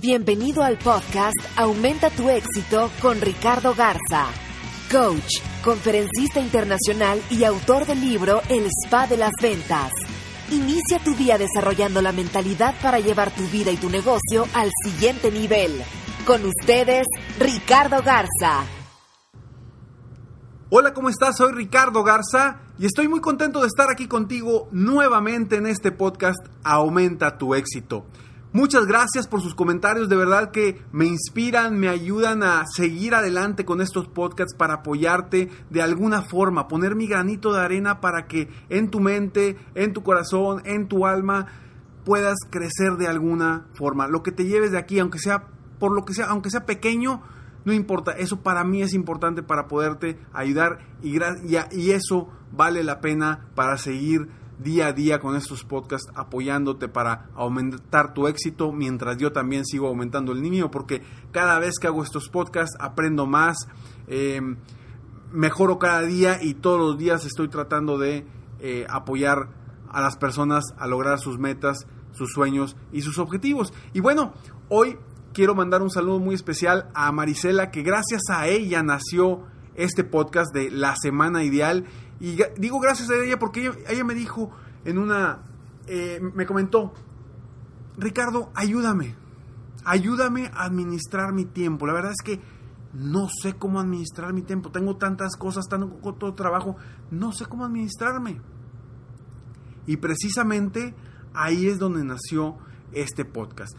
Bienvenido al podcast Aumenta tu éxito con Ricardo Garza, coach, conferencista internacional y autor del libro El Spa de las Ventas. Inicia tu día desarrollando la mentalidad para llevar tu vida y tu negocio al siguiente nivel. Con ustedes, Ricardo Garza. Hola, ¿cómo estás? Soy Ricardo Garza y estoy muy contento de estar aquí contigo nuevamente en este podcast Aumenta tu éxito. Muchas gracias por sus comentarios, de verdad que me inspiran, me ayudan a seguir adelante con estos podcasts para apoyarte de alguna forma, poner mi granito de arena para que en tu mente, en tu corazón, en tu alma puedas crecer de alguna forma. Lo que te lleves de aquí, aunque sea por lo que sea, aunque sea pequeño, no importa, eso para mí es importante para poderte ayudar y, y eso vale la pena para seguir día a día con estos podcasts apoyándote para aumentar tu éxito mientras yo también sigo aumentando el niño porque cada vez que hago estos podcasts aprendo más, eh, mejoro cada día y todos los días estoy tratando de eh, apoyar a las personas a lograr sus metas, sus sueños y sus objetivos. Y bueno, hoy quiero mandar un saludo muy especial a Marisela que gracias a ella nació este podcast de La Semana Ideal y digo gracias a ella porque ella, me dijo en una, eh, me comentó, Ricardo, ayúdame, ayúdame a administrar mi tiempo. La verdad es que no sé cómo administrar mi tiempo. Tengo tantas cosas, tanto trabajo, no sé cómo administrarme. Y precisamente ahí es donde nació este podcast.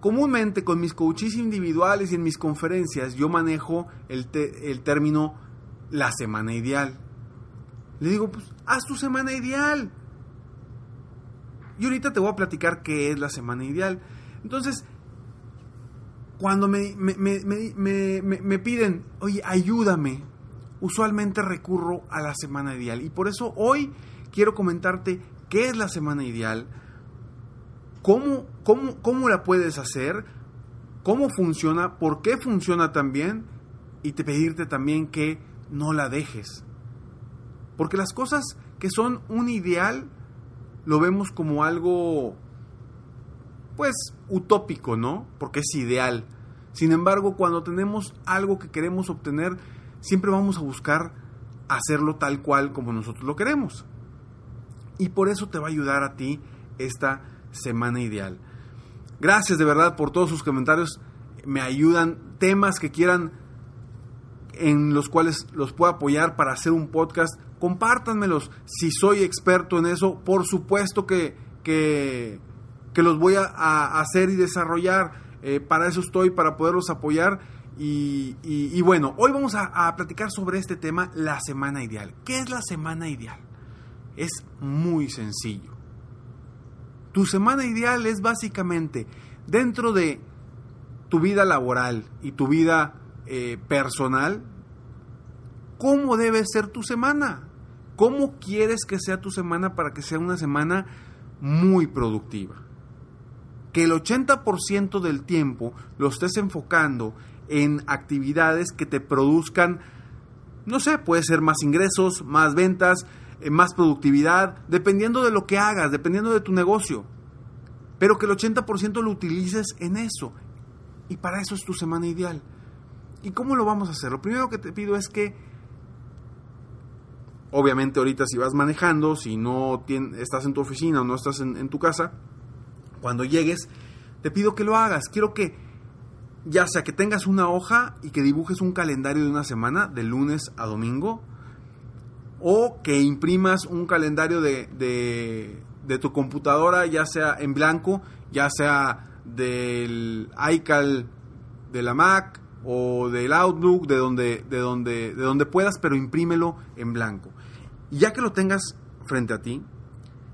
Comúnmente con mis coaches individuales y en mis conferencias yo manejo el, el término la semana ideal. Le digo, pues haz tu semana ideal. Y ahorita te voy a platicar qué es la semana ideal. Entonces, cuando me, me, piden, oye, ayúdame, usualmente recurro a la semana ideal. Y por eso hoy quiero comentarte qué es la semana ideal, cómo, cómo, cómo la puedes hacer, cómo funciona, por qué funciona también y te pedirte también que no la dejes. Porque las cosas que son un ideal lo vemos como algo, pues, utópico, ¿no? Porque es ideal. Sin embargo, cuando tenemos algo que queremos obtener, siempre vamos a buscar hacerlo tal cual como nosotros lo queremos. Y por eso te va a ayudar a ti esta semana ideal. Gracias de verdad por todos sus comentarios. Me ayudan temas que quieran en los cuales los puedo apoyar para hacer un podcast compártanmelos. Si soy experto en eso, por supuesto que, que, los voy a, hacer y desarrollar. Eh, para eso estoy, para poderlos apoyar. Y, bueno, hoy vamos a, platicar sobre este tema, la semana ideal. ¿Qué es la semana ideal? Es muy sencillo. Tu semana ideal es básicamente dentro de tu vida laboral y tu vida eh, personal, ¿cómo debe ser tu semana? ¿Cómo quieres que sea tu semana para que sea una semana muy productiva? Que el 80% del tiempo lo estés enfocando en actividades que te produzcan, no sé, puede ser más ingresos, más ventas, eh, más productividad, dependiendo de lo que hagas, dependiendo de tu negocio. Pero que el 80% lo utilices en eso. Y para eso es tu semana ideal. ¿Y cómo lo vamos a hacer? Lo primero que te pido es que Obviamente ahorita si vas manejando, si no estás en tu oficina o no estás en, tu casa, cuando llegues, te pido que lo hagas. Quiero que ya sea que tengas una hoja y que dibujes un calendario de una semana, de lunes a domingo, o que imprimas un calendario de, de, de tu computadora, ya sea en blanco, ya sea del iCal de la Mac o del Outlook, de donde, de donde, de donde puedas, pero imprímelo en blanco. Ya que lo tengas frente a ti,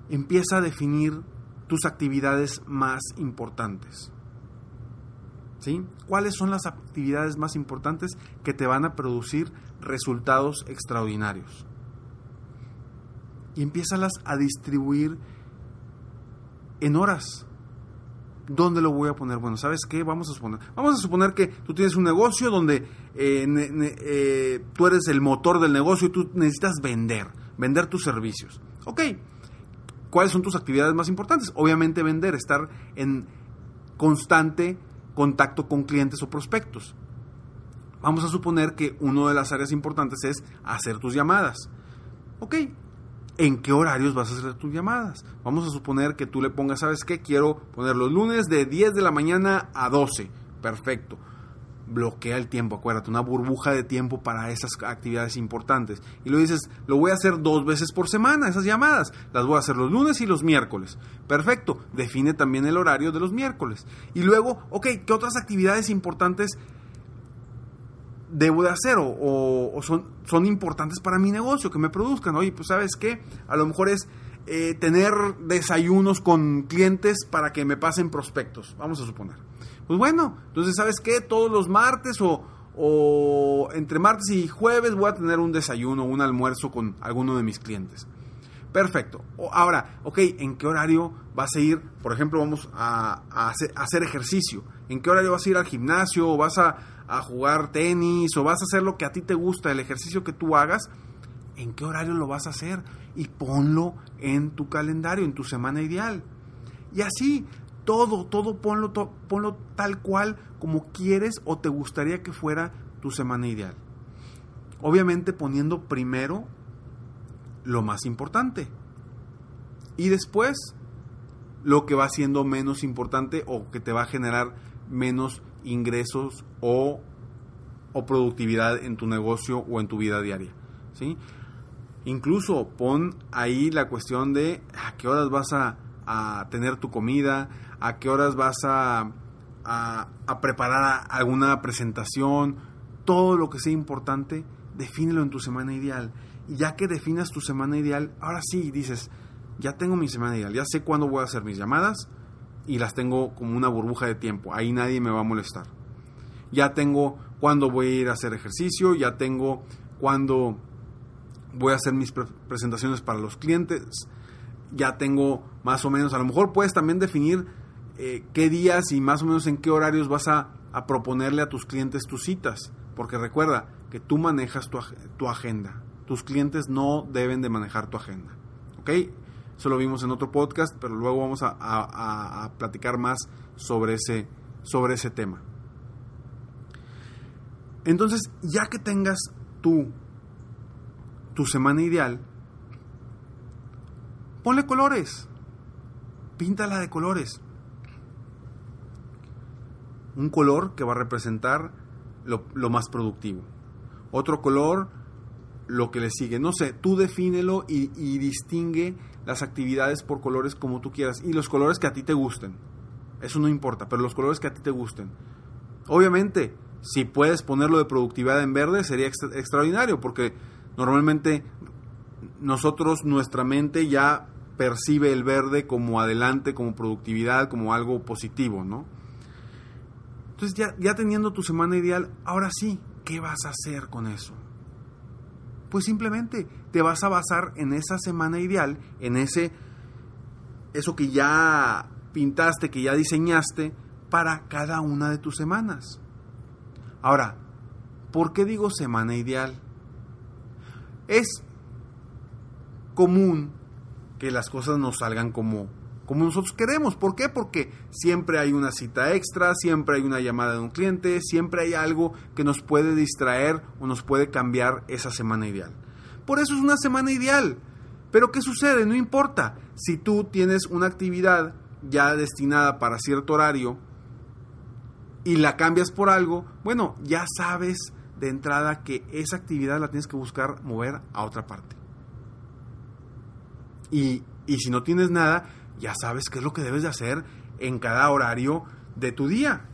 empieza a definir tus actividades más importantes. ¿Sí? ¿Cuáles son las actividades más importantes que te van a producir resultados extraordinarios? Y empiézalas a distribuir en horas. ¿Dónde lo voy a poner? Bueno, ¿sabes qué? Vamos a suponer. Vamos a suponer que tú tienes un negocio donde eh, eh, tú eres el motor del negocio y tú necesitas vender vender tus servicios. Ok, ¿cuáles son tus actividades más importantes? Obviamente vender, estar en constante contacto con clientes o prospectos. Vamos a suponer que una de las áreas importantes es hacer tus llamadas. Ok, ¿en qué horarios vas a hacer tus llamadas? Vamos a suponer que tú le pongas, ¿sabes qué? Quiero poner los lunes de 10 de la mañana a 12. Perfecto bloquea el tiempo, acuérdate, una burbuja de tiempo para esas actividades importantes. Y lo dices, lo voy a hacer dos veces por semana, esas llamadas. Las voy a hacer los lunes y los miércoles. Perfecto, define también el horario de los miércoles. Y luego, ok, ¿qué otras actividades importantes debo de hacer o, son, son importantes para mi negocio, que me produzcan? Oye, pues sabes qué, a lo mejor es... Eh, tener desayunos con clientes para que me pasen prospectos, vamos a suponer pues bueno, entonces, ¿sabes qué? Todos los martes o, entre martes y jueves voy a tener un desayuno, un almuerzo con alguno de mis clientes. Perfecto. Ahora, ok, ¿en qué horario vas a ir? Por ejemplo, vamos a, hacer, ejercicio. ¿En qué horario vas a ir al gimnasio? ¿O vas a, a, jugar tenis? ¿O vas a hacer lo que a ti te gusta, el ejercicio que tú hagas? ¿En qué horario lo vas a hacer? Y ponlo en tu calendario, en tu semana ideal. Y así, todo, todo ponlo, ponlo tal cual como quieres o te gustaría que fuera tu semana ideal. Obviamente poniendo primero lo más importante. Y después lo que va siendo menos importante o que te va a generar menos ingresos o, o productividad en tu negocio o en tu vida diaria. ¿sí? Incluso pon ahí la cuestión de a qué horas vas a, a tener tu comida, a qué horas vas a, a, preparar alguna presentación, todo lo que sea importante, defínelo en tu semana ideal. Y ya que definas tu semana ideal, ahora sí dices, ya tengo mi semana ideal, ya sé cuándo voy a hacer mis llamadas y las tengo como una burbuja de tiempo, ahí nadie me va a molestar. Ya tengo cuándo voy a ir a hacer ejercicio, ya tengo cuándo voy a hacer mis presentaciones para los clientes, ya tengo más o menos, a lo mejor puedes también definir eh, qué días y más o menos en qué horarios vas a, proponerle a tus clientes tus citas. Porque recuerda que tú manejas tu, agenda. Tus clientes no deben de manejar tu agenda. ¿Ok? Eso lo vimos en otro podcast, pero luego vamos a, a, platicar más sobre ese, sobre ese tema. Entonces, ya que tengas tú tu semana ideal, ponle colores. Píntala de colores un color que va a representar lo, más productivo. Otro color, lo que le sigue. No sé, tú defínelo y, y, distingue las actividades por colores como tú quieras. Y los colores que a ti te gusten. Eso no importa, pero los colores que a ti te gusten. Obviamente, si puedes ponerlo de productividad en verde, sería extraordinario, porque normalmente nosotros, nuestra mente ya percibe el verde como adelante, como productividad, como algo positivo, ¿no? Entonces ya, teniendo tu semana ideal, ahora sí, ¿qué vas a hacer con eso? Pues simplemente te vas a basar en esa semana ideal, en ese eso que ya pintaste, que ya diseñaste para cada una de tus semanas. Ahora, ¿por qué digo semana ideal? Es común que las cosas no salgan como como nosotros queremos. ¿Por qué? Porque siempre hay una cita extra, siempre hay una llamada de un cliente, siempre hay algo que nos puede distraer o nos puede cambiar esa semana ideal. Por eso es una semana ideal. Pero ¿qué sucede? No importa. Si tú tienes una actividad ya destinada para cierto horario y la cambias por algo, bueno, ya sabes de entrada que esa actividad la tienes que buscar mover a otra parte. Y, y si no tienes nada, ya sabes qué es lo que debes de hacer en cada horario de tu día.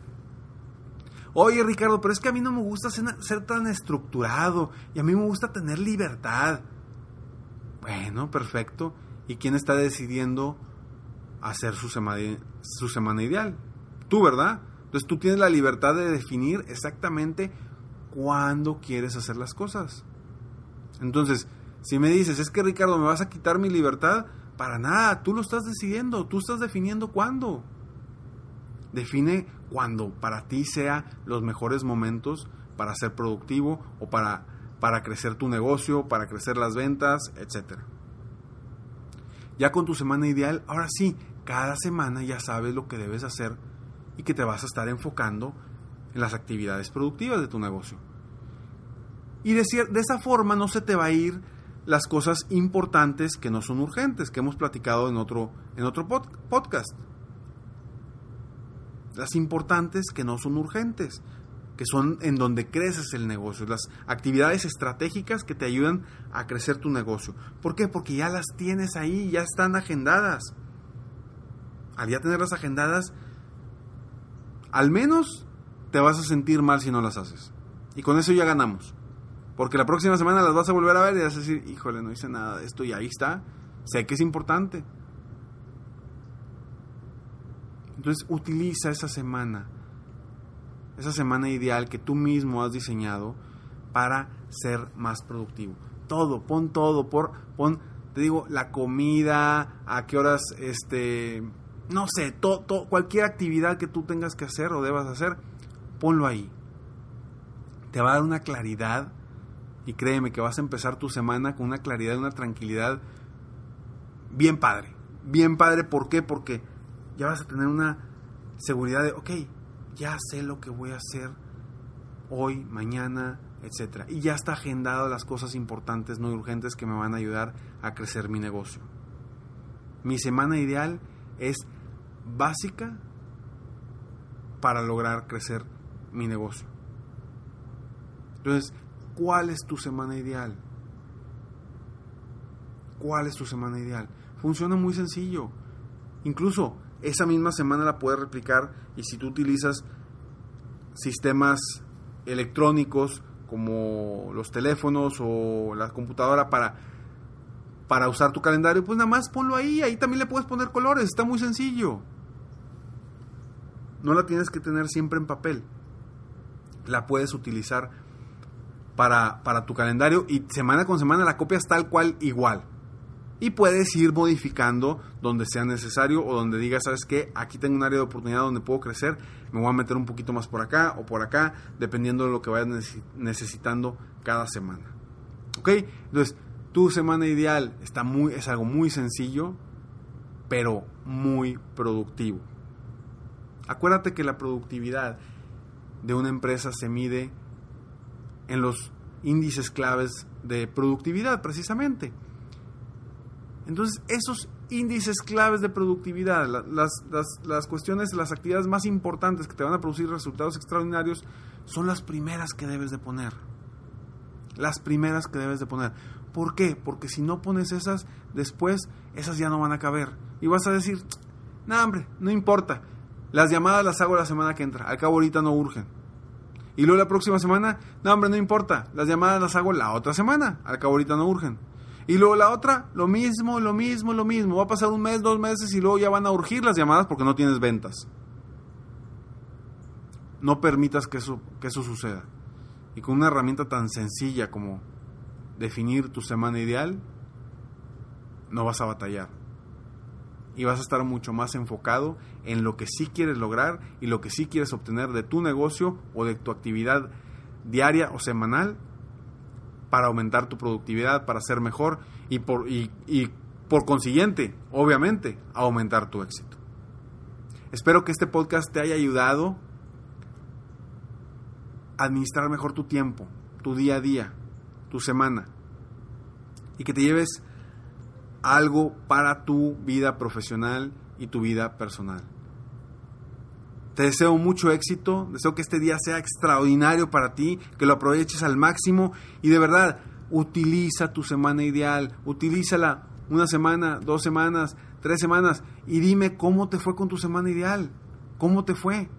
Oye Ricardo, pero es que a mí no me gusta ser, tan estructurado y a mí me gusta tener libertad. Bueno, perfecto. ¿Y quién está decidiendo hacer su semana, su semana ideal? Tú, ¿verdad? Entonces tú tienes la libertad de definir exactamente cuándo quieres hacer las cosas. Entonces, si me dices, es que Ricardo, me vas a quitar mi libertad, para nada, tú lo estás decidiendo, tú estás definiendo cuándo. Define cuándo para ti sea los mejores momentos para ser productivo o para, para crecer tu negocio, para crecer las ventas, etc. Ya con tu semana ideal, ahora sí, cada semana ya sabes lo que debes hacer y que te vas a estar enfocando en las actividades productivas de tu negocio. Y de, de esa forma no se te va a ir las cosas importantes que no son urgentes, que hemos platicado en otro, en otro podcast. Las importantes que no son urgentes, que son en donde creces el negocio, las actividades estratégicas que te ayudan a crecer tu negocio. ¿Por qué? Porque ya las tienes ahí, ya están agendadas. Al ya tenerlas agendadas, al menos te vas a sentir mal si no las haces. Y con eso ya ganamos. Porque la próxima semana las vas a volver a ver y vas a decir, híjole, no hice nada de esto y ahí está. Sé que es importante. Entonces utiliza esa semana, esa semana ideal que tú mismo has diseñado para ser más productivo. Todo, pon todo, por, pon, te digo, la comida, a qué horas, este, no sé, todo, cualquier actividad que tú tengas que hacer o debas hacer, ponlo ahí. Te va a dar una claridad y créeme que vas a empezar tu semana con una claridad y una tranquilidad bien padre. Bien padre, ¿por qué? Porque ya vas a tener una seguridad de, ok, ya sé lo que voy a hacer hoy, mañana, etc. Y ya está agendado las cosas importantes, no urgentes, que me van a ayudar a crecer mi negocio. Mi semana ideal es básica para lograr crecer mi negocio. Entonces, ¿Cuál es tu semana ideal? ¿Cuál es tu semana ideal? Funciona muy sencillo. Incluso esa misma semana la puedes replicar y si tú utilizas sistemas electrónicos como los teléfonos o la computadora para, para usar tu calendario, pues nada más ponlo ahí, ahí también le puedes poner colores, está muy sencillo. No la tienes que tener siempre en papel. La puedes utilizar para, para tu calendario y semana con semana la copias tal cual igual. Y puedes ir modificando donde sea necesario o donde digas, ¿sabes qué? Aquí tengo un área de oportunidad donde puedo crecer, me voy a meter un poquito más por acá o por acá, dependiendo de lo que vayas necesitando cada semana. ¿Ok? Entonces, tu semana ideal está muy, es algo muy sencillo, pero muy productivo. Acuérdate que la productividad de una empresa se mide en los índices claves de productividad precisamente. Entonces, esos índices claves de productividad, las, las, cuestiones, las actividades más importantes que te van a producir resultados extraordinarios, son las primeras que debes de poner. Las primeras que debes de poner. ¿Por qué? Porque si no pones esas, después esas ya no van a caber. Y vas a decir, no, hombre, no importa. Las llamadas las hago la semana que entra. Al cabo ahorita no urgen. Y luego la próxima semana, no hombre, no importa, las llamadas las hago la otra semana, al cabo ahorita no urgen. Y luego la otra, lo mismo, lo mismo, lo mismo. Va a pasar un mes, dos meses y luego ya van a urgir las llamadas porque no tienes ventas. No permitas que eso, que eso suceda. Y con una herramienta tan sencilla como definir tu semana ideal, no vas a batallar y vas a estar mucho más enfocado en lo que sí quieres lograr y lo que sí quieres obtener de tu negocio o de tu actividad diaria o semanal para aumentar tu productividad, para ser mejor y por, y, por consiguiente, obviamente, aumentar tu éxito. Espero que este podcast te haya ayudado a administrar mejor tu tiempo, tu día a día, tu semana y que te lleves algo para tu vida profesional y tu vida personal. Te deseo mucho éxito, deseo que este día sea extraordinario para ti, que lo aproveches al máximo y de verdad utiliza tu semana ideal, utilízala una semana, dos semanas, tres semanas y dime cómo te fue con tu semana ideal, cómo te fue.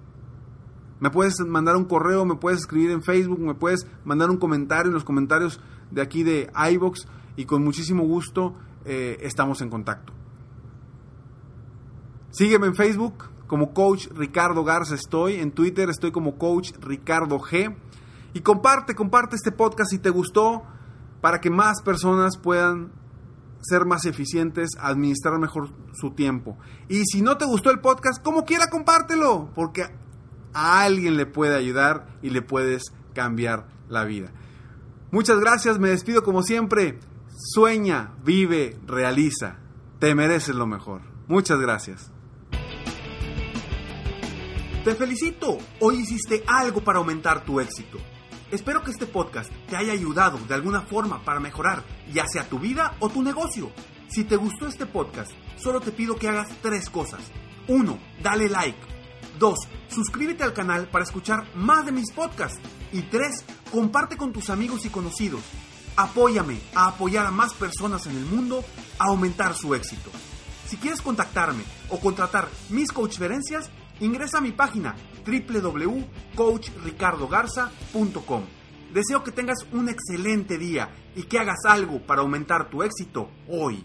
Me puedes mandar un correo, me puedes escribir en Facebook, me puedes mandar un comentario en los comentarios de aquí de iBox y con muchísimo gusto eh, estamos en contacto. Sígueme en Facebook como Coach Ricardo Garza estoy, en Twitter estoy como Coach Ricardo G. Y comparte, comparte este podcast si te gustó para que más personas puedan ser más eficientes, administrar mejor su tiempo. Y si no te gustó el podcast, como quiera compártelo, porque a alguien le puede ayudar y le puedes cambiar la vida. Muchas gracias, me despido como siempre. Sueña, vive, realiza. Te mereces lo mejor. Muchas gracias. Te felicito, hoy hiciste algo para aumentar tu éxito. Espero que este podcast te haya ayudado de alguna forma para mejorar ya sea tu vida o tu negocio. Si te gustó este podcast, solo te pido que hagas tres cosas. 1. Dale like. 2. Suscríbete al canal para escuchar más de mis podcasts. Y 3. Comparte con tus amigos y conocidos. Apóyame a apoyar a más personas en el mundo a aumentar su éxito. Si quieres contactarme o contratar mis coachferencias, ingresa a mi página www.coachricardogarza.com. Deseo que tengas un excelente día y que hagas algo para aumentar tu éxito hoy.